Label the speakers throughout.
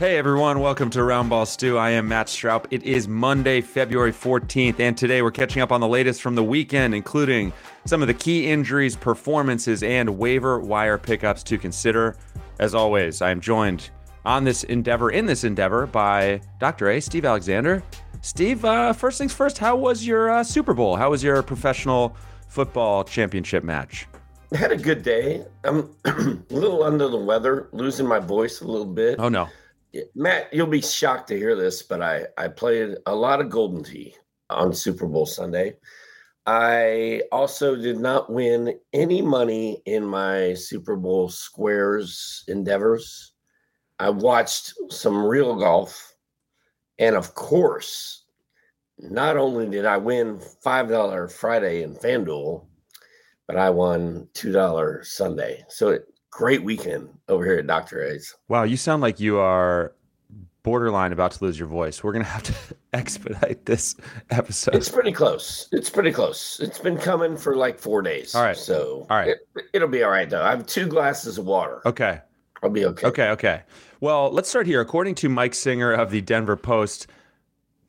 Speaker 1: Hey everyone, welcome to Roundball Stew. I am Matt Stroud. It is Monday, February 14th, and today we're catching up on the latest from the weekend, including some of the key injuries, performances, and waiver wire pickups to consider. As always, I am joined on this endeavor, in this endeavor, by Dr. A, Steve Alexander. Steve, uh, first things first, how was your uh, Super Bowl? How was your professional football championship match?
Speaker 2: I had a good day. I'm a little under the weather, losing my voice a little bit.
Speaker 1: Oh, no.
Speaker 2: Matt, you'll be shocked to hear this, but I, I played a lot of Golden Tee on Super Bowl Sunday. I also did not win any money in my Super Bowl squares endeavors. I watched some real golf. And of course, not only did I win $5 Friday in FanDuel, but I won $2 Sunday. So great weekend over here at Dr. A's.
Speaker 1: Wow, you sound like you are borderline about to lose your voice. We're gonna have to expedite this episode.
Speaker 2: It's pretty close. It's pretty close. It's been coming for like four days.
Speaker 1: All right.
Speaker 2: So
Speaker 1: all right,
Speaker 2: it, will be all right though. I have two glasses of water.
Speaker 1: Okay.
Speaker 2: I'll be okay.
Speaker 1: Okay. Okay. Well, let's start here. According to Mike Singer of the Denver Post.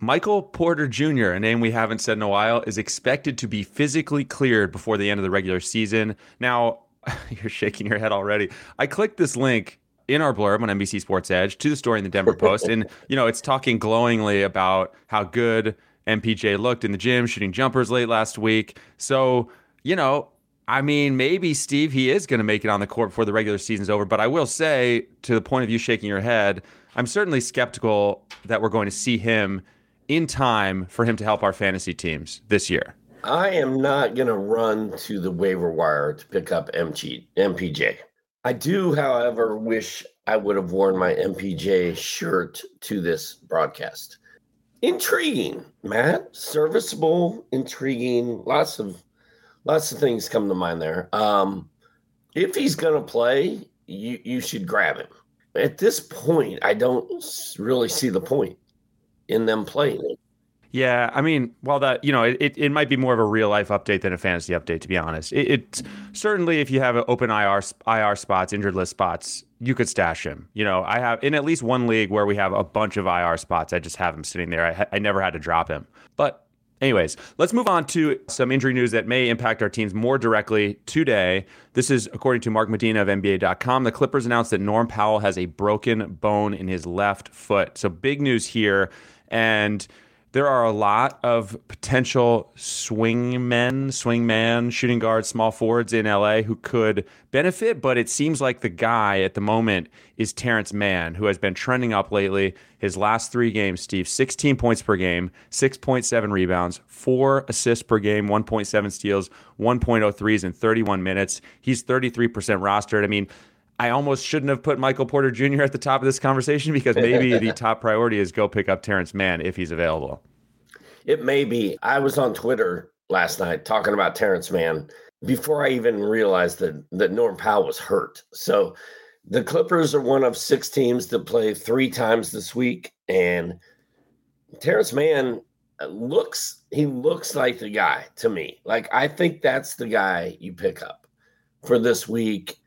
Speaker 1: Michael Porter Jr., a name we haven't said in a while, is expected to be physically cleared before the end of the regular season. Now, You're shaking your head already. I clicked this link in our blurb on NBC Sports Edge to the story in the Denver Post, and you know it's talking glowingly about how good MPJ looked in the gym, shooting jumpers late last week. So you know, I mean, maybe Steve he is going to make it on the court before the regular season's over. But I will say, to the point of you shaking your head, I'm certainly skeptical that we're going to see him in time for him to help our fantasy teams this year.
Speaker 2: I am not going to run to the waiver wire to pick up MG, MPJ. I do, however, wish I would have worn my MPJ shirt to this broadcast. Intriguing, Matt. Serviceable, intriguing. Lots of lots of things come to mind there. Um, if he's going to play, you you should grab him. At this point, I don't really see the point in them playing.
Speaker 1: Yeah, I mean, while that you know, it, it might be more of a real life update than a fantasy update, to be honest. It, certainly, if you have open IR IR spots, injured list spots, you could stash him. You know, I have in at least one league where we have a bunch of IR spots. I just have him sitting there. I, I never had to drop him. But anyways, let's move on to some injury news that may impact our teams more directly today. This is according to Mark Medina of NBA.com. The Clippers announced that Norm Powell has a broken bone in his left foot. So big news here, and there are a lot of potential swing men, swing man, shooting guards, small forwards in LA who could benefit, but it seems like the guy at the moment is Terance Mann, who has been trending up lately. His last three games, Steve, 16 points per game, 6.7 rebounds, four assists per game, 1.7 steals, 1.0 threes in 31 minutes. He's 33% rostered. I mean, I almost shouldn't have put Michael Porter Jr. at the top of this conversation because maybe the top priority is go pick up Terance Mann if he's available.
Speaker 2: It may be. I was on Twitter last night talking about Terance Mann before I even realized that that Norm Powell was hurt. So the Clippers are one of six teams that play three times this week, and Terrence Mann looks he looks like the guy to me. Like I think that's the guy you pick up for this week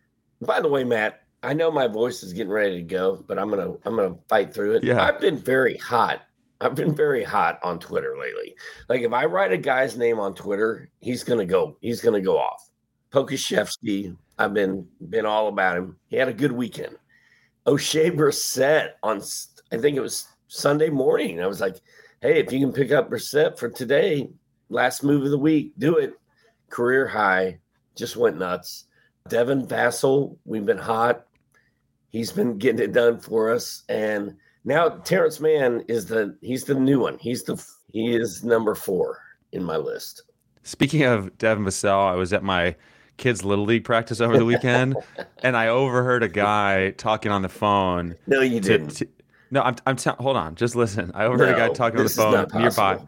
Speaker 2: by the way, Matt, I know my voice is getting ready to go, but I'm gonna I'm gonna fight through it.
Speaker 1: Yeah.
Speaker 2: I've been very hot. I've been very hot on Twitter lately. Like if I write a guy's name on Twitter, he's gonna go. He's gonna go off. Pokusevski. I've been been all about him. He had a good weekend. Oshae Brissett on I think it was Sunday morning. I was like, hey, if you can pick up Brissett for today, last move of the week, do it. Career high, just went nuts. Devin Vassell, we've been hot. He's been getting it done for us. And now Terance Mann is the he's the new one. He's the he is number four in my list.
Speaker 1: Speaking of Devin Vassell, I was at my kids' little league practice over the weekend, and I overheard a guy talking on the phone.
Speaker 2: No, you
Speaker 1: to-
Speaker 2: didn't.
Speaker 1: to- no, I'm. I'm. T- hold on. Just listen. I overheard a guy talking on the phone nearby,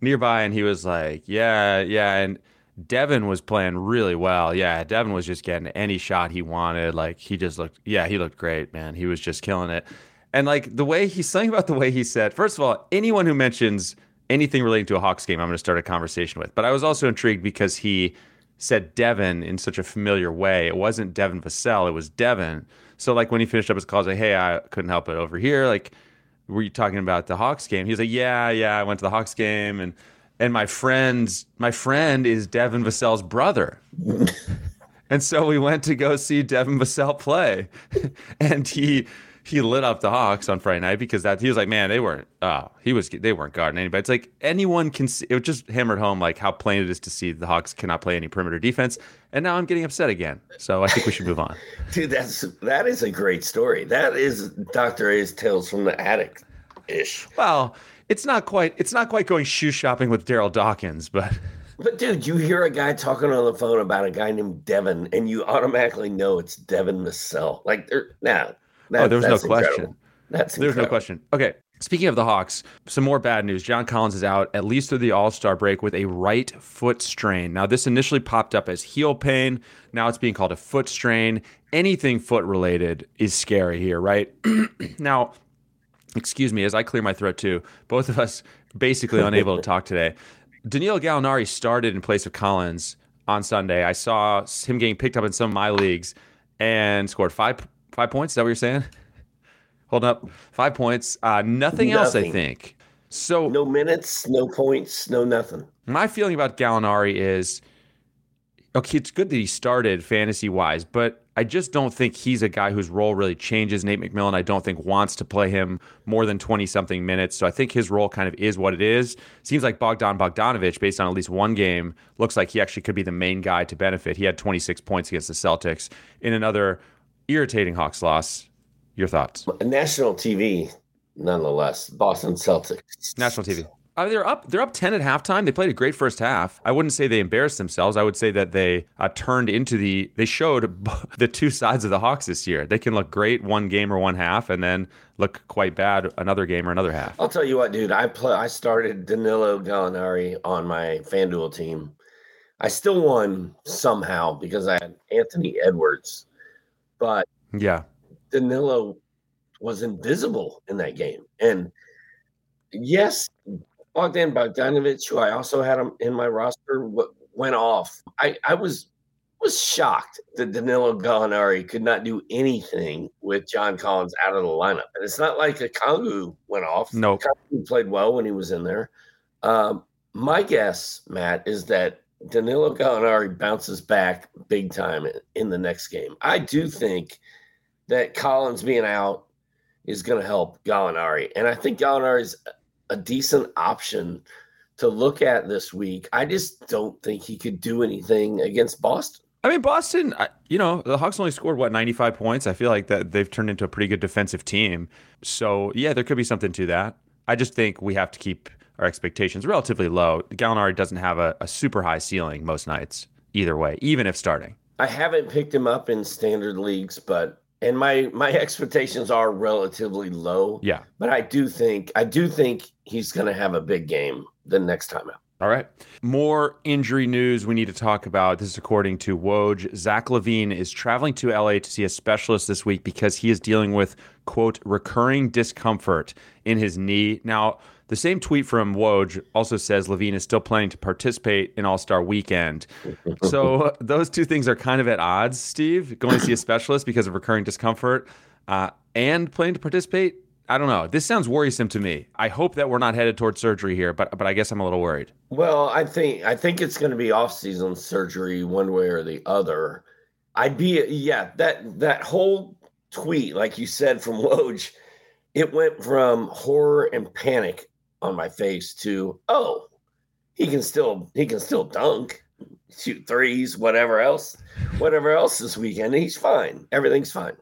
Speaker 1: nearby, and he was like, "Yeah, yeah," and Devin was playing really well. Yeah, Devin was just getting any shot he wanted. Like he just looked. Yeah, he looked great, man. He was just killing it. And like the way he's something about the way he said. First of all, anyone who mentions anything relating to a Hawks game, I'm going to start a conversation with. But I was also intrigued because he said Devin in such a familiar way. It wasn't Devin Vassell, it was Devin. So like when he finished up his call, I was like, hey, I couldn't help it over here. Like, were you talking about the Hawks game? He was like, yeah, yeah, I went to the Hawks game and and my friend's my friend is Devin Vassell's brother. and so we went to go see Devin Vassell play. and he he lit up the Hawks on Friday night because that he was like, man, they weren't. Oh, he was. They weren't guarding anybody. It's like anyone can. See, it just hammered home like how plain it is to see the Hawks cannot play any perimeter defense. And now I'm getting upset again. So I think we should move on.
Speaker 2: Dude, that's that is a great story. That is Dr. A's Tales from the Attic ish.
Speaker 1: Well, it's not quite. It's not quite going shoe shopping with Darryl Dawkins, but
Speaker 2: But dude, you hear a guy talking on the phone about a guy named Devin, and you automatically know it's Devin Vassell. Like there now.
Speaker 1: oh, there was no question.
Speaker 2: incredible. That's
Speaker 1: There's no question. Okay. Speaking of the Hawks, some more bad news. John Collins is out at least through the All Star break with a right foot strain. Now, this initially popped up as heel pain. Now it's being called a foot strain. Anything foot related is scary here, right? now, excuse me, as I clear my throat too, both of us basically unable to talk today. Danilo Gallinari started in place of Collins on Sunday. I saw him getting picked up in some of my leagues and scored five five points. Is that what you're saying? Hold up, five points. Uh, nothing, else, I think. So
Speaker 2: No minutes, no points, no nothing.
Speaker 1: my feeling about Gallinari is okay, it's good that he started fantasy wise, but I just don't think he's a guy whose role really changes. Nate McMillan, I don't think, wants to play him more than 20 something minutes. So I think his role kind of is what it is. Seems like Bogdan Bogdanovich, based on at least one game, looks like he actually could be the main guy to benefit. He had 26 points against the Celtics in another irritating Hawks loss. Your thoughts?
Speaker 2: National TV, nonetheless. Boston Celtics.
Speaker 1: National TV. Uh, they're up. They're up ten at halftime. They played a great first half. I wouldn't say they embarrassed themselves. I would say that they uh, turned into the. They showed the two sides of the Hawks this year. They can look great one game or one half, and then look quite bad another game or another half.
Speaker 2: I'll tell you what, dude. I play. I started Danilo Gallinari on my FanDuel team. I still won somehow because I had Anthony Edwards, but
Speaker 1: Yeah,
Speaker 2: Danilo was invisible in that game. And yes, Bogdan Bogdanovich, who I also had him in my roster, went off. I, I was was shocked that Danilo Gallinari could not do anything with John Collins out of the lineup. And it's not like Okongwu went off.
Speaker 1: Nope.
Speaker 2: Okongwu played well when he was in there. Um, my guess, Matt, is that Danilo Gallinari bounces back big time in- in the next game. I do think that Collins being out is going to help Gallinari. And I think Gallinari is a decent option to look at this week. I just don't think he could do anything against Boston.
Speaker 1: I mean Boston. You know the Hawks only scored what ninety five points. I feel like that they've turned into a pretty good defensive team. So yeah, there could be something to that. I just think we have to keep our expectations relatively low. Gallinari doesn't have a, a super high ceiling most nights. Either way, even if starting.
Speaker 2: I haven't picked him up in standard leagues, but and my my expectations are relatively low.
Speaker 1: Yeah.
Speaker 2: But I do think I do think he's going to have a big game the next time out.
Speaker 1: All right. More injury news we need to talk about. This is according to Woj. Zach LaVine is traveling to LA to see a specialist this week because he is dealing with, quote, recurring discomfort in his knee. Now, the same tweet from Woj also says LaVine is still planning to participate in All Star weekend. So those two things are kind of at odds, Steve. Going to see a specialist because of recurring discomfort uh, and planning to participate. I don't know. This sounds worrisome to me. I hope that we're not headed towards surgery here, but but I guess I'm a little worried.
Speaker 2: Well, I think I think it's going to be off-season surgery one way or the other. I'd be yeah, that that whole tweet like you said from Woj, it went from horror and panic on my face to oh, he can still he can still dunk, shoot threes, whatever else, whatever else this weekend. He's fine. Everything's fine.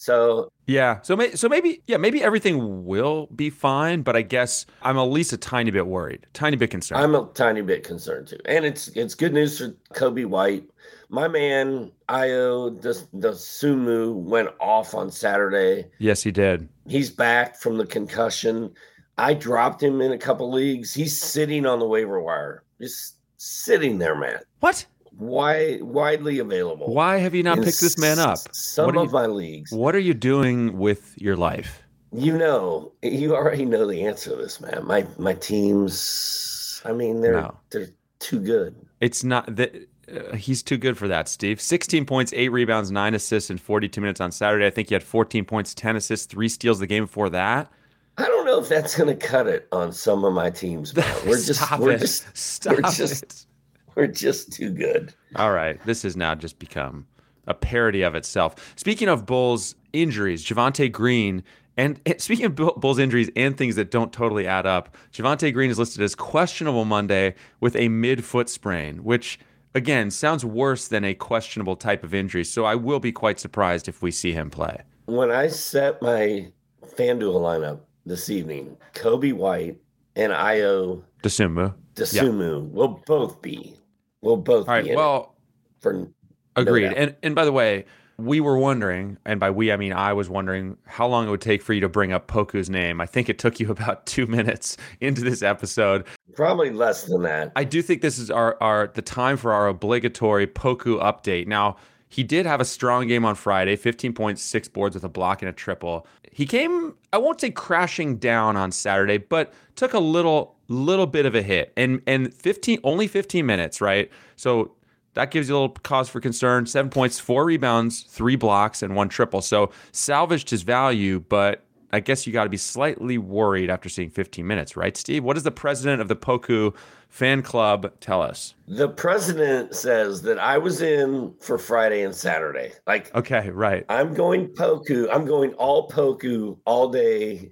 Speaker 2: So
Speaker 1: yeah, so may, so maybe yeah, maybe everything will be fine, but I guess I'm at least a tiny bit worried, tiny bit concerned.
Speaker 2: I'm a tiny bit concerned too, and it's it's good news for Coby White. My man Ayo the the Dosunmu went off on Saturday.
Speaker 1: Yes, he did.
Speaker 2: He's back from the concussion. I dropped him in a couple leagues. He's sitting on the waiver wire, just sitting there, man.
Speaker 1: What?
Speaker 2: Why widely available?
Speaker 1: Why have you not
Speaker 2: in
Speaker 1: picked this man up?
Speaker 2: Some of
Speaker 1: you,
Speaker 2: my leagues.
Speaker 1: What are you doing with your life?
Speaker 2: You know, you already know the answer to this, man. My my teams. I mean, they're no. they're too good.
Speaker 1: It's not that. Uh, he's too good for that, Steve. 16 points, 8 rebounds, 9 assists in 42 minutes on Saturday. I think he had 14 points, 10 assists, 3 steals the game before that.
Speaker 2: I don't know if that's going to cut it on some of my teams. We're just
Speaker 1: Stop
Speaker 2: we're
Speaker 1: it.
Speaker 2: just
Speaker 1: Stop
Speaker 2: we're just
Speaker 1: it.
Speaker 2: we're just too good.
Speaker 1: All right, this has now just become a parody of itself. Speaking of Bulls injuries, Javonte Green and speaking of Bulls injuries and things that don't totally add up, Javonte Green is listed as questionable Monday with a mid-foot sprain, which again sounds worse than a questionable type of injury. So I will be quite surprised if we see him play.
Speaker 2: When I set my FanDuel lineup, this evening. Coby White and Ayo
Speaker 1: Dosunmu.
Speaker 2: Dosunmu yeah. will both be. Will both
Speaker 1: All right,
Speaker 2: be.
Speaker 1: well,
Speaker 2: for
Speaker 1: agreed.
Speaker 2: No
Speaker 1: and and by the way, we were wondering, and by we I mean I was wondering how long it would take for you to bring up Poku's name. I think it took you about two minutes into this episode.
Speaker 2: Probably less than that.
Speaker 1: I do think this is our our the time for our obligatory Poku update. Now he did have a strong game on Friday, 15.6 boards with a block and a triple. He came, I won't say crashing down on Saturday, but took a little little bit of a hit. And and 15 only 15 minutes, right? So that gives you a little cause for concern. 7 points, 4 rebounds, 3 blocks and 1 triple. So salvaged his value, but I guess you got to be slightly worried after seeing 15 minutes, right, Steve? What does the president of the Poku fan club tell us?
Speaker 2: The president says that I was in for Friday and Saturday. Like,
Speaker 1: okay, right.
Speaker 2: I'm going Poku. I'm going all Poku all day,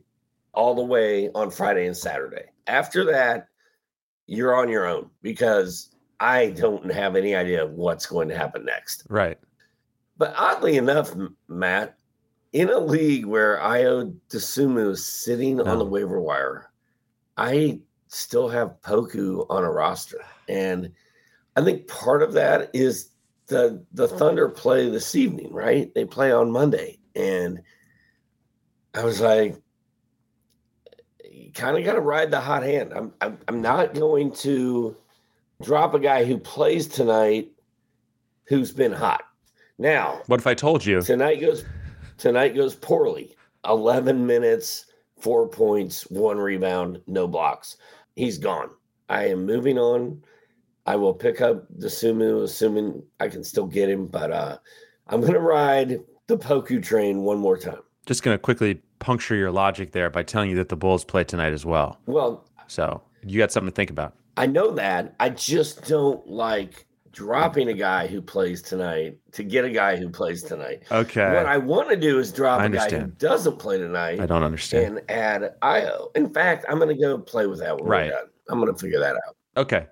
Speaker 2: all the way on Friday and Saturday. After that, you're on your own because I don't have any idea what's going to happen next.
Speaker 1: Right.
Speaker 2: But oddly enough, Matt, in a league where Ayo Dosunmu is sitting on the oh. waiver wire, I still have Poku on a roster. And I think part of that is the the Thunder play this evening, right? They play on Monday. And I was like, you kind of got to ride the hot hand. I'm, I'm I'm not going to drop a guy who plays tonight who's been hot. Now,
Speaker 1: what if I told you
Speaker 2: tonight goes tonight goes poorly? 11 minutes, four points, one rebound, no blocks. He's gone. I am moving on. I will pick up Dosunmu, assuming I can still get him, but uh, I'm going to ride the Poku train one more time.
Speaker 1: Just going to quickly puncture your logic there by telling you that the Bulls play tonight as well.
Speaker 2: Well,
Speaker 1: so you got something to think about.
Speaker 2: I know that. I just don't like dropping a guy who plays tonight to get a guy who plays tonight.
Speaker 1: Okay.
Speaker 2: What I want to do is drop a guy who doesn't play tonight.
Speaker 1: I don't understand.
Speaker 2: And add Ayo. In fact, I'm going to go play with that one.
Speaker 1: right.
Speaker 2: I'm going to figure that out.
Speaker 1: Okay.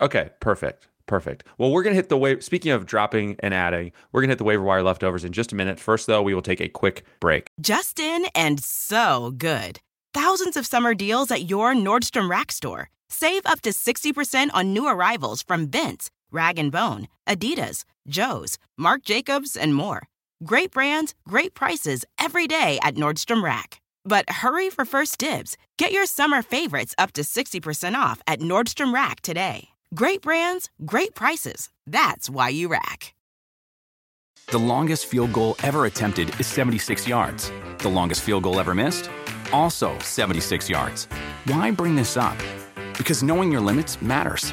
Speaker 1: Okay. Perfect. Perfect. Well, we're going to hit the wave. Speaking of dropping and adding, we're going to hit the waiver wire leftovers in just a minute. First, though, we will take a quick break.
Speaker 3: Justin and so good. Thousands of summer deals at your Nordstrom Rack store. Save up to 60% on new arrivals from Vince, Rag & Bone, Adidas, Joe's, Marc Jacobs, and more. Great brands, great prices every day at Nordstrom Rack. But hurry for first dibs. Get your summer favorites up to 60% off at Nordstrom Rack today. Great brands, great prices. That's why you rack.
Speaker 4: The longest field goal ever attempted is 76 yards. The longest field goal ever missed? Also 76 yards. Why bring this up? Because knowing your limits matters,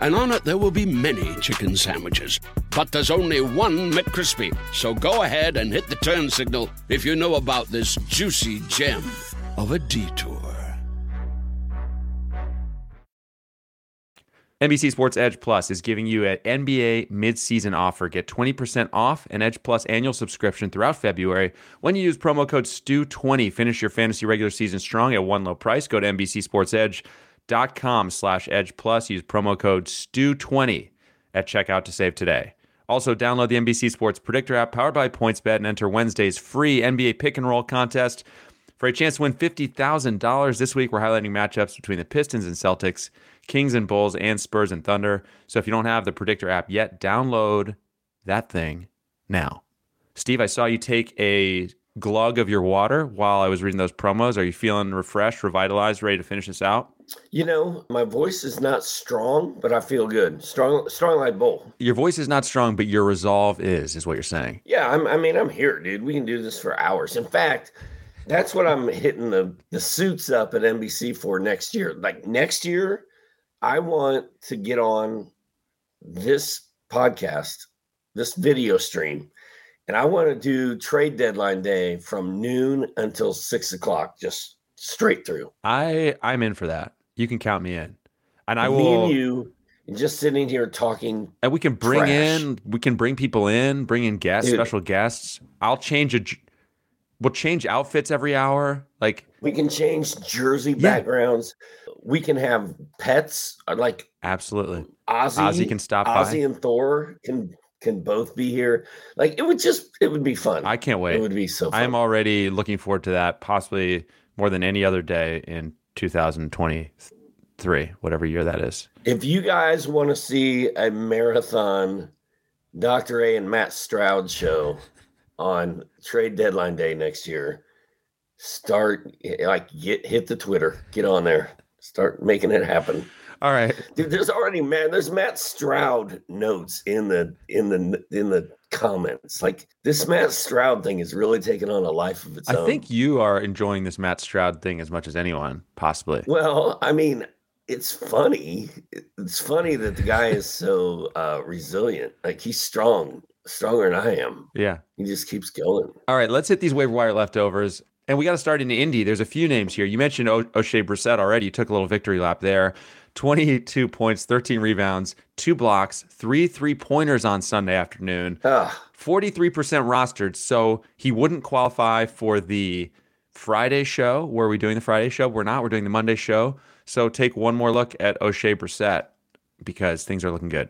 Speaker 5: and on it there will be many chicken sandwiches. But there's only one McCrispy. So go ahead and hit the turn signal if you know about this juicy gem of a detour.
Speaker 1: NBC Sports Edge Plus is giving you an NBA midseason offer. Get 20% off an Edge Plus annual subscription throughout February when you use promo code STU20. Finish your fantasy regular season strong at one low price. Go to NBCSportsEdge.com slash Edge Plus. Use promo code STU20 at checkout to save today. Also, download the NBC Sports Predictor app powered by PointsBet and enter Wednesday's free NBA pick and roll contest for a chance to win $50,000. This week, we're highlighting matchups between the Pistons and Celtics. Kings and Bulls, and Spurs and Thunder. So if you don't have the Predictor app yet, download that thing now. Steve, I saw you take a glug of your water while I was reading those promos. Are you feeling refreshed, revitalized, ready to finish this out?
Speaker 2: You know, my voice is not strong, but I feel good. Strong, strong like bull.
Speaker 1: Your voice is not strong, but your resolve is, is what you're saying.
Speaker 2: Yeah, I'm, I mean, I'm here, dude. We can do this for hours. In fact, that's what I'm hitting the the suits up at NBC for next year. Like next year, I want to get on this podcast, this video stream, and I want to do trade deadline day from noon until six o'clock, just straight through.
Speaker 1: I I'm in for that. You can count me in, and I
Speaker 2: me
Speaker 1: will.
Speaker 2: and you just sitting here talking,
Speaker 1: and we can bring
Speaker 2: trash.
Speaker 1: in we can bring people in, bring in guests,
Speaker 2: Dude.
Speaker 1: special guests. I'll change a, We'll change outfits every hour. Like
Speaker 2: we can change jersey
Speaker 1: Yeah.
Speaker 2: backgrounds. We can have pets uh, like
Speaker 1: absolutely.
Speaker 2: Ozzy.
Speaker 1: Ozzy can stop by.
Speaker 2: Ozzy and Thor can can both be here. Like it would just it would be fun.
Speaker 1: I can't wait.
Speaker 2: It would be so fun.
Speaker 1: I'm already looking forward to that, possibly more than any other day in 2023, whatever year that is.
Speaker 2: If you guys want to see a marathon Dr. A and Matt Stroud show on trade deadline day next year, start like get hit the Twitter, get on there, start making it happen.
Speaker 1: All right.
Speaker 2: Dude, there's already man, there's Matt Stroud notes in the in the in the comments. Like this Matt Stroud thing is really taking on a life of its
Speaker 1: I
Speaker 2: own.
Speaker 1: I think you are enjoying this Matt Stroud thing as much as anyone, possibly.
Speaker 2: Well, I mean, it's funny. It's funny that the guy is so uh, resilient. Like he's strong, stronger than I am.
Speaker 1: Yeah.
Speaker 2: He just keeps going.
Speaker 1: All right, let's hit these waiver wire leftovers. And we got to start in Indy. There's a few names here. You mentioned o- Oshae Brissett already. You took a little victory lap there. 22 points, 13 rebounds, two blocks, three three pointers on Sunday afternoon.
Speaker 2: Ah,
Speaker 1: 43% rostered. So he wouldn't qualify for the Friday show. Were we doing the Friday show? We're not. We're doing the Monday show. So take one more look at Oshae Brissett because things are looking good.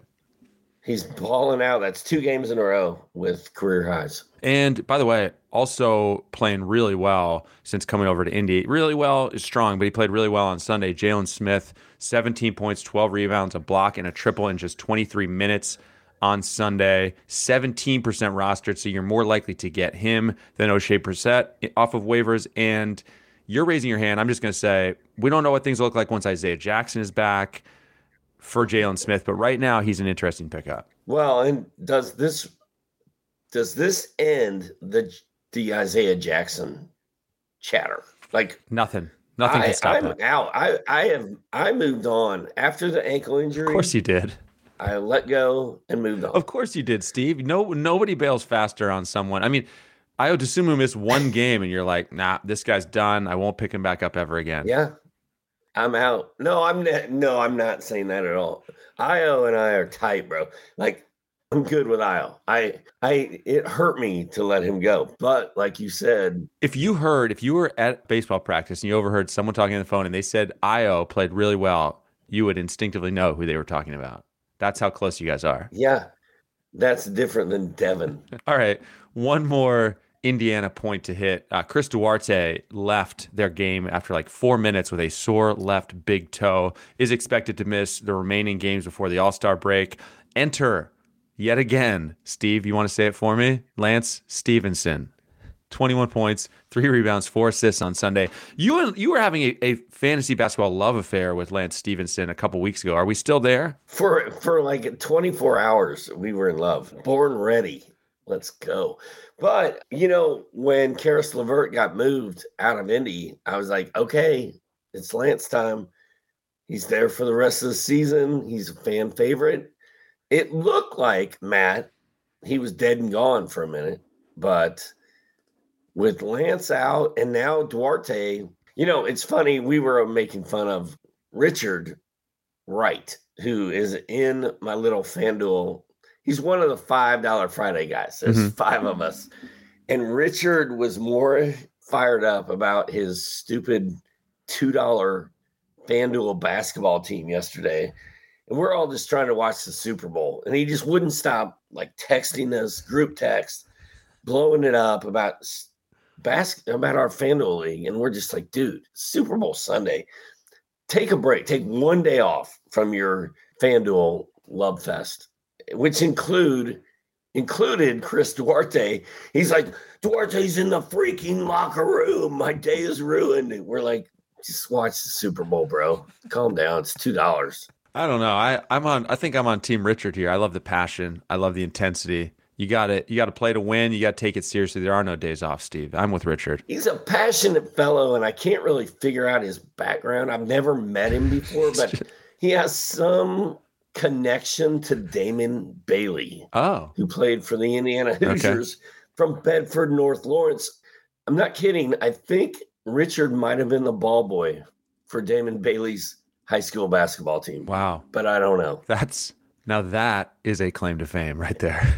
Speaker 2: He's balling out. That's two games in a row with career highs.
Speaker 1: And by the way, also playing really well since coming over to Indy. Really well is strong, but he played really well on Sunday. Jalen Smith, 17 points, 12 rebounds, a block, and a triple in just 23 minutes on Sunday. 17% rostered, so you're more likely to get him than Oshae Brissett off of waivers. And you're raising your hand. I'm just going to say we don't know what things look like once Isaiah Jackson is back for Jalen Smith, but right now he's an interesting pickup.
Speaker 2: Well, and does this does this end the the Isaiah Jackson chatter? Like
Speaker 1: Nothing. Nothing
Speaker 2: I,
Speaker 1: can stop
Speaker 2: I'm
Speaker 1: it.
Speaker 2: out. I I have I moved on after the ankle injury.
Speaker 1: Of course you did.
Speaker 2: I let go and moved on.
Speaker 1: Of course you did, Steve. No, nobody bails faster on someone. I mean, Ayo Dosunmu missed one game, and you're like, nah, this guy's done. I won't pick him back up ever again.
Speaker 2: Yeah. I'm out. No, I'm not. No, I'm not saying that at all. Ayo and I are tight, bro. Like, I'm good with Ayo. I, I, it hurt me to let him go, but like you said,
Speaker 1: If you heard, if you were at baseball practice and you overheard someone talking on the phone and they said Ayo played really well, you would instinctively know who they were talking about. That's how close you guys are.
Speaker 2: yeah, that's different than Devin.
Speaker 1: All right, one more Indiana point to hit. Uh, Chris Duarte left their game after like four minutes with a sore left big toe. Is expected to miss the remaining games before the All Star break. Enter yet again, Steve. You want to say it for me? Lance Stephenson. 21 points, three rebounds, four assists on Sunday. You and you were having a, a fantasy basketball love affair with Lance Stephenson a couple weeks ago. Are we still there?
Speaker 2: For for like 24 hours, we were in love. Born ready. Let's go. But you know, when Caris LeVert got moved out of Indy, I was like, okay, it's Lance time. He's there for the rest of the season. He's a fan favorite. It looked like Matt, he was dead and gone for a minute, but with Lance out and now Duarte, you know, it's funny. We were making fun of Richard Wright who is in my little FanDuel. He's one of the five dollar Friday guys. There's
Speaker 1: Mhm.
Speaker 2: five of us, and Richard was more fired up about his stupid two dollar FanDuel basketball team yesterday. And we're all just trying to watch the Super Bowl. And he just wouldn't stop like texting us group text, blowing it up about s- bas- about our FanDuel league. And we're just like, dude, Super Bowl Sunday. Take a break. Take one day off from your FanDuel love fest, which include included Chris Duarte. He's like, Duarte's in the freaking locker room. My day is ruined. And we're like, just watch the Super Bowl, bro. Calm down. It's two dollars.
Speaker 1: I don't know. I, I'm on. I think I'm on Team Richard here. I love the passion. I love the intensity. You got it. You got to play to win. You got to take it seriously. There are no days off, Steve. I'm with Richard.
Speaker 2: He's a passionate fellow, and I can't really figure out his background. I've never met him before, but he has some connection to Damon Bailey,
Speaker 1: Oh,
Speaker 2: who played for the Indiana
Speaker 1: Okay.
Speaker 2: Hoosiers from Bedford, North Lawrence. I'm not kidding. I think Richard might have been the ball boy for Damon Bailey's high school basketball team,
Speaker 1: wow.
Speaker 2: but I don't know.
Speaker 1: That's now that is a claim to fame right there.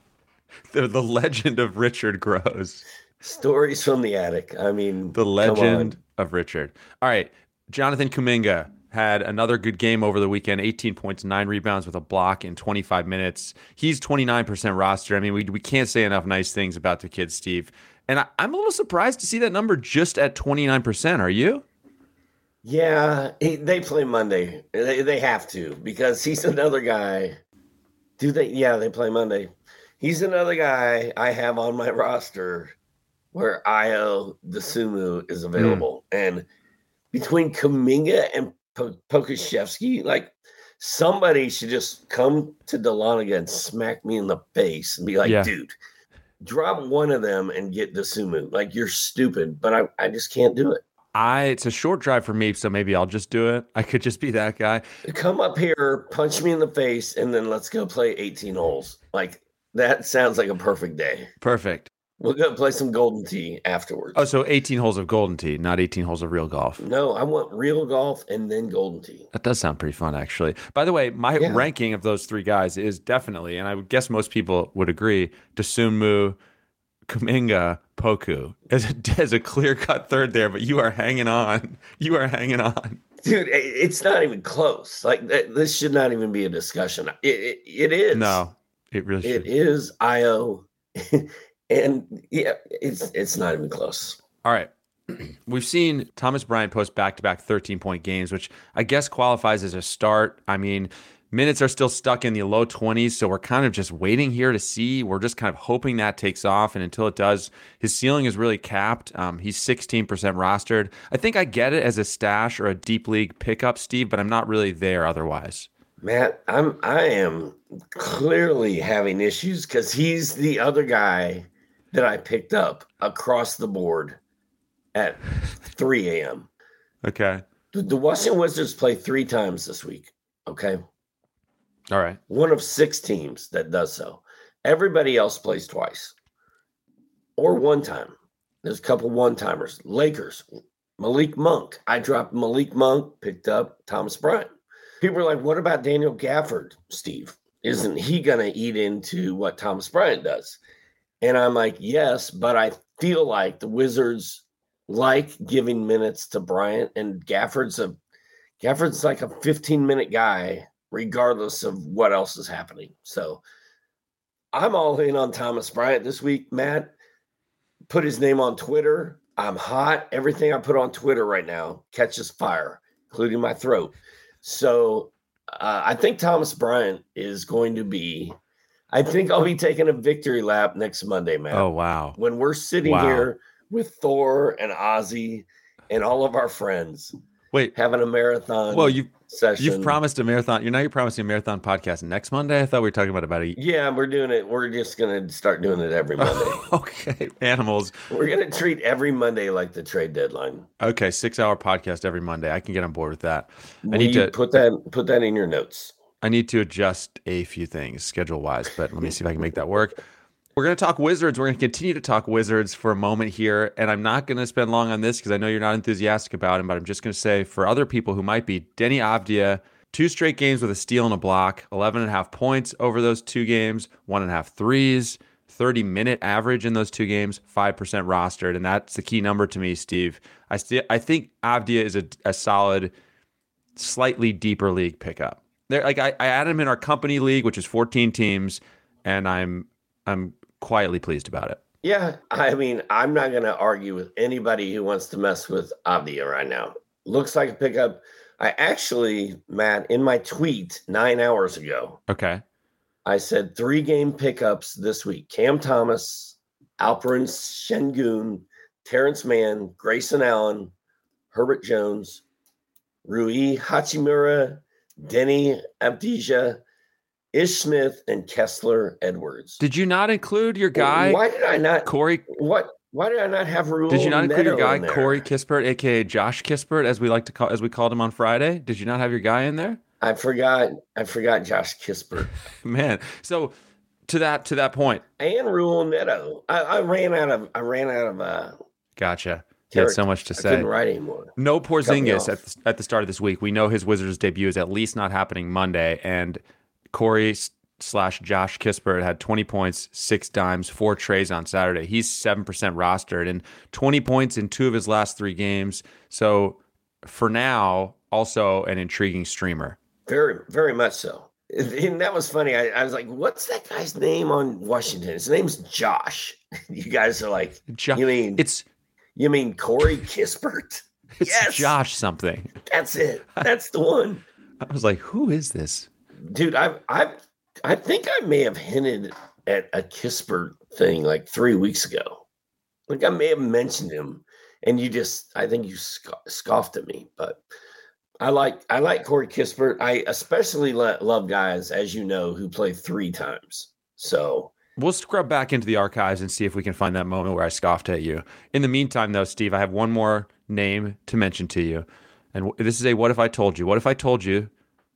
Speaker 1: the the legend of Richard grows.
Speaker 2: Stories from the attic. I mean,
Speaker 1: The legend of Richard. All right, Jonathan Kuminga had another good game over the weekend 18 points, nine rebounds with a block in 25 minutes. He's 29% roster. I mean, we, we can't say enough nice things about the kid, Steve. And I, I'm a little surprised to see that number just at 29%. Are you?
Speaker 2: Yeah, he, they play Monday. They, they have to because he's another guy. Do they? Yeah, they play Monday. He's another guy I have on my roster where Ayo Dosunmu is hmm. available. And between Kuminga and po- Pokusevski, like somebody should just come to Dahlonega and smack me in the face and be like,
Speaker 1: Yeah.
Speaker 2: dude, drop one of them and get Dosunmu. Like you're stupid, but I, I just can't do it.
Speaker 1: I it's a short drive for me, so maybe I'll just do it. I could just be that guy.
Speaker 2: come up here, punch me in the face, and then let's go play 18 holes. Like that sounds like a perfect day.
Speaker 1: Perfect.
Speaker 2: We'll go play some golden tee afterwards.
Speaker 1: Oh, so 18 holes of golden tee, not 18 holes of real golf.
Speaker 2: no, I want real golf and then golden tee.
Speaker 1: That does sound pretty fun, actually. By the way, my
Speaker 2: Yeah.
Speaker 1: ranking of those three guys is definitely, and I would guess most people would agree, Dosunmu, Kuminga, Poku as a, as a clear cut third there, but you are hanging on. You are hanging on.
Speaker 2: Dude, it's not even close. Like this should not even be a discussion. It, it, it is.
Speaker 1: No, it really
Speaker 2: It
Speaker 1: should.
Speaker 2: is Ayo. and yeah, it's it's not even close.
Speaker 1: All right. We've seen Thomas Bryant post back to back 13 point games, which I guess qualifies as a start. I mean, minutes are still stuck in the low 20s, so we're kind of just waiting here to see. We're just kind of hoping that takes off. And until it does, his ceiling is really capped. Um, he's 16% rostered. I think I get it as a stash or a deep league pickup, Steve, but I'm not really there otherwise.
Speaker 2: Matt, I'm I am clearly having issues because he's the other guy that I picked up across the board at 3 a.m.
Speaker 1: Okay.
Speaker 2: The, the Washington Wizards play three times this week. Okay.
Speaker 1: All right.
Speaker 2: One of six teams that does so. Everybody else plays twice or one time. There's a couple one timers. Lakers, Malik Monk. I dropped Malik Monk, picked up Thomas Bryant. People are like, what about Daniel Gafford, Steve? Isn't he going to eat into what Thomas Bryant does? And I'm like, yes, but I feel like the Wizards like giving minutes to Bryant, and Gafford's a Gafford's like a 15 minute guy, regardless of what else is happening. So I'm all in on Thomas Bryant this week. Matt put his name on Twitter. I'm hot. Everything I put on Twitter right now catches fire, including my throat. So uh, I think Thomas Bryant is going to be. I think I'll be taking a victory lap next Monday, man.
Speaker 1: Oh, wow.
Speaker 2: When we're sitting
Speaker 1: Wow.
Speaker 2: here with Thor and Ozzy and all of our friends
Speaker 1: Wait.
Speaker 2: having a marathon
Speaker 1: Well, you
Speaker 2: session.
Speaker 1: you've promised a marathon. You're now you're promising a marathon podcast next Monday. I thought we were talking about about a
Speaker 2: Yeah, we're doing it. We're just gonna start doing it every Monday.
Speaker 1: okay, animals.
Speaker 2: we're gonna treat every Monday like the trade deadline.
Speaker 1: Okay, six hour podcast every Monday. I can get on board with that. I need to
Speaker 2: put that put that in your notes.
Speaker 1: I need to adjust a few things schedule wise, but let me see if I can make that work. We're going to talk Wizards. We're going to continue to talk Wizards for a moment here. And I'm not going to spend long on this because I know you're not enthusiastic about him, but I'm just going to say for other people who might be, Deni Avdija Two straight games with a steal and a block, 11 and a half points over those two games, one and a half threes, 30 minute average in those two games, 5% rostered. And that's the key number to me, Steve. I, st- I think Avdija is a, a solid, slightly deeper league pickup. There, like I, I added him in our company league, which is 14 teams, and I'm I'm quietly pleased about it.
Speaker 2: Yeah, I mean, I'm not going to argue with anybody who wants to mess with Avdija right now. Looks like a pickup. I actually, Matt, in my tweet nine hours ago,
Speaker 1: Okay.
Speaker 2: I said three game pickups this week Cam Thomas, Alperen Sengun, Terance Mann, Grayson Allen, Herbert Jones, Rui Hachimura, Deni Avdija, Ish Smith, and Kessler Edwards.
Speaker 1: Did you not include your guy,
Speaker 2: Why did I not?
Speaker 1: Corey?
Speaker 2: What? Why did I not have Raul?
Speaker 1: Did you not include your guy,
Speaker 2: in?
Speaker 1: Corey Kispert, aka Josh Kispert, as we like to call as we called him on Friday? Did you not have your guy in there?
Speaker 2: I forgot. I forgot Josh Kispert
Speaker 1: Man. So to that to that
Speaker 2: and Raul Neto. I, I ran out of. I ran out of. Uh,
Speaker 1: Gotcha. You had so much to
Speaker 2: I
Speaker 1: say.
Speaker 2: couldn't write anymore.
Speaker 1: No Porzingis at the, at the start of this week. We know his Wizards debut is at least not happening Monday. And Corey slash Josh Kispert had 20 points, six dimes, four trays on Saturday. He's 7% rostered and 20 points in two of his last three games. So for now, also an intriguing streamer.
Speaker 2: Very, very much so. And that was funny. I, I was like, "What's that guy's name on Washington?" His name's Josh. You guys are like,
Speaker 1: Jo-
Speaker 2: "You mean
Speaker 1: it's
Speaker 2: you mean Corey Kispert?"
Speaker 1: it's
Speaker 2: Yes.
Speaker 1: Josh something.
Speaker 2: That's it. That's the one,
Speaker 1: I was like, who is this?
Speaker 2: dude. I I I think I may have hinted at a Kispert thing like three weeks ago. Like I may have mentioned him, and you just I think you sco- scoffed at me, but. I like I like Corey Kispert. I especially love guys, as you know, who play three times. So
Speaker 1: We'll scrub back into the archives and see if we can find that moment where I scoffed at you. In the meantime, though, Steve, I have one more name to mention to you. And this is a what if I told you? What if I told you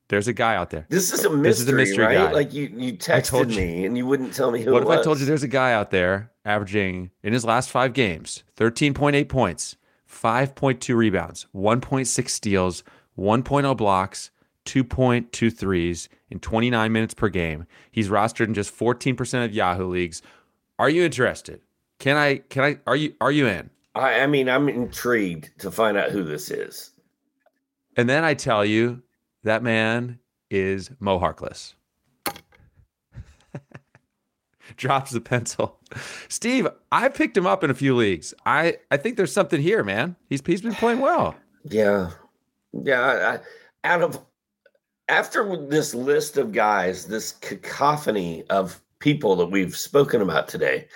Speaker 1: there's a guy out there?
Speaker 2: This is a mystery,
Speaker 1: This is a mystery
Speaker 2: right?
Speaker 1: guy.
Speaker 2: Like you, you
Speaker 1: told
Speaker 2: texted
Speaker 1: you.
Speaker 2: me and you wouldn't tell me who.
Speaker 1: What if I told you there's a guy out there averaging in his last five games 13.8 points, 5.2 rebounds, 1.6 steals, 1.0 blocks, 2.2 threes in 29 minutes per game. He's rostered in just 14% of Yahoo leagues. Are you interested? Can I can I are you are you in?
Speaker 2: I, I mean, I'm intrigued to find out who this is.
Speaker 1: And then I tell you that man is Mo Harkless. Drops the pencil. Steve, I picked him up in a few leagues. I, I think there's something here, man. He's he's been playing well.
Speaker 2: Yeah, yeah. I, out of after this list of guys, this cacophony of people that we've spoken about today,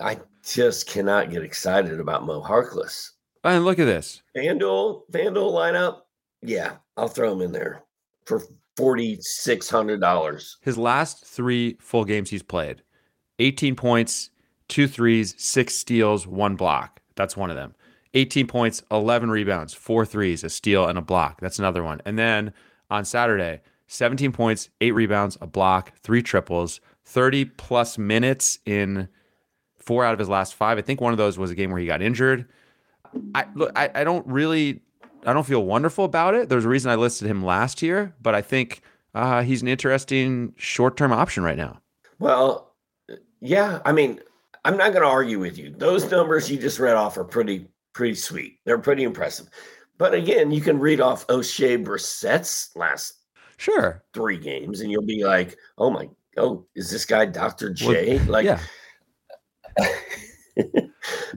Speaker 2: I just cannot get excited about Mo Harkless.
Speaker 1: And look at this.
Speaker 2: FanDuel, FanDuel lineup. Yeah, I'll throw him in there for forty six hundred dollars.
Speaker 1: His last three full games he's played 18 points, two threes, six steals, one block. That's one of them. 18 points, 11 rebounds, four threes, a steal, and a block. That's another one. And then on Saturday, 17 points, eight rebounds, a block, three triples, 30 plus minutes in four out of his last five. I think one of those was a game where he got injured. I look, I, I don't really, I don't feel wonderful about it. There's a reason I listed him last year, but I think uh, he's an interesting short-term option right now.
Speaker 2: Well, yeah, I mean, I'm not going to argue with you. Those numbers you just read off are pretty pretty sweet. They're pretty impressive. But again, you can read off Oshae Brissett's last
Speaker 1: Sure.
Speaker 2: three games, and you'll be like, "Oh my, oh, is this guy Dr.
Speaker 1: Well,
Speaker 2: J?" like,
Speaker 1: yeah.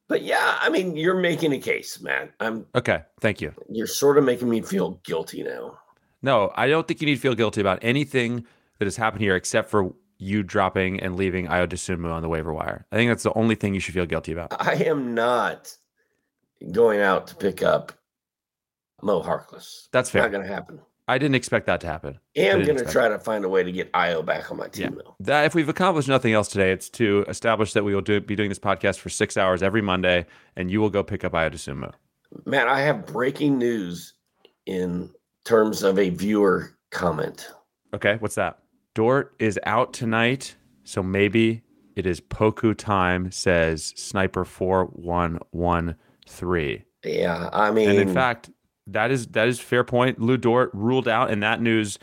Speaker 2: but yeah, I mean, you're making a case, man. I'm
Speaker 1: Okay. Thank you.
Speaker 2: you're sort of making me feel guilty now.
Speaker 1: No, I don't think you need to feel guilty about anything that has happened here except for you dropping and leaving Ayo on the waiver wire. I think that's the only thing you should feel guilty about.
Speaker 2: I am not going out to pick up Mo Harkless.
Speaker 1: That's fair.
Speaker 2: Not going to happen.
Speaker 1: I didn't expect that to happen. I
Speaker 2: And I'm going to try to find a way to get Ayo back on my
Speaker 1: Yeah.
Speaker 2: team, though.
Speaker 1: That if we've accomplished nothing else today, it's to establish that we will do, be doing this podcast for six hours every Monday, and you will go pick up Ayo Dosunmu.
Speaker 2: Matt, I have breaking news in terms of a viewer comment.
Speaker 1: Okay, what's that? Dort is out tonight, so maybe it is Poku time, says Sniper4113.
Speaker 2: Yeah, I mean,
Speaker 1: And in fact, that is that is fair point. Lu Dort ruled out, and that news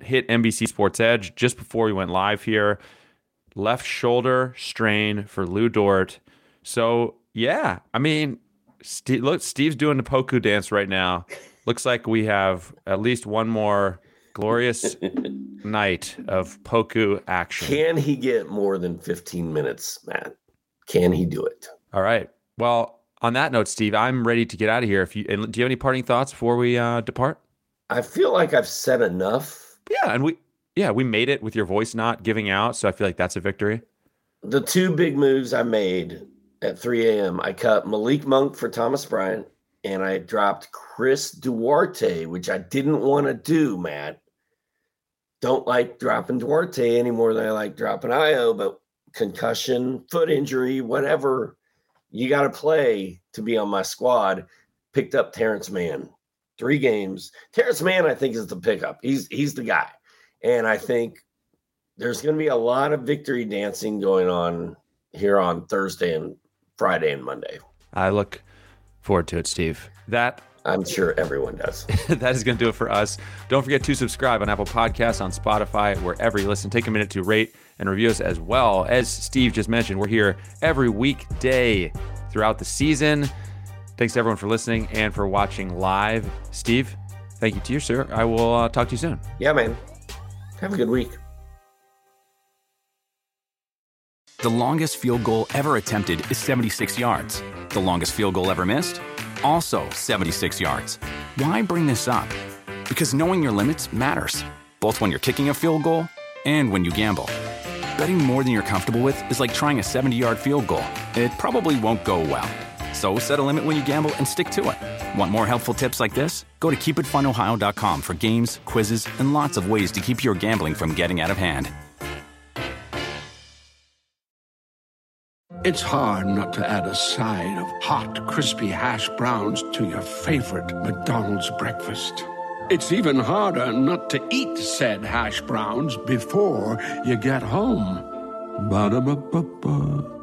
Speaker 1: hit NBC Sports Edge just before we went live here. Left shoulder strain for Lu Dort. So yeah, I mean, Steve, look, Steve's doing the Poku dance right now. Looks like we have at least one more glorious night of Poku action.
Speaker 2: Can he get more than 15 minutes, Matt? Can he do it?
Speaker 1: All right. Well, on that note, Steve, I'm ready to get out of here. If you do, you have any parting thoughts before we uh, depart?
Speaker 2: I feel like I've said enough.
Speaker 1: Yeah, and we yeah we made it with your voice not giving out, so I feel like that's a victory.
Speaker 2: The two big moves I made at 3 a.m. I cut Malik Monk for Thomas Bryant, and I dropped Chris Duarte, which I didn't want to do, Matt. Don't like dropping Duarte any more than I like dropping Ayo, but concussion, foot injury, whatever you got to play to be on my squad. Picked up Terance Mann, three games. Terance Mann, I think, is the pickup. He's he's the guy, and I think there's going to be a lot of victory dancing going on here on Thursday and Friday and Monday.
Speaker 1: I look forward to it, Steve. That
Speaker 2: I'm sure everyone does.
Speaker 1: that is going to do it for us. Don't forget to subscribe on Apple Podcasts, on Spotify, wherever you listen. Take a minute to rate and review us as well. As Steve just mentioned, we're here every weekday throughout the season. Thanks to everyone for listening and for watching live. Steve, thank you to you, sir. I will uh, talk to you soon.
Speaker 2: Yeah, man. Have a good week.
Speaker 4: The longest field goal ever attempted is 76 yards. The longest field goal ever missed? Also 76 yards. Why bring this up? Because knowing your limits matters, both when you're kicking a field goal and when you gamble. Betting more than you're comfortable with is like trying a 70 yard field goal. It probably won't go well. So set a limit when you gamble and stick to it. Want more helpful tips like this? Go to keepitfunohio.com for games, quizzes, and lots of ways to keep your gambling from getting out of hand.
Speaker 5: It's hard not to add a side of hot, crispy hash browns to your favorite McDonald's breakfast. It's even harder not to eat said hash browns before you get home. Ba-da-ba-ba-ba.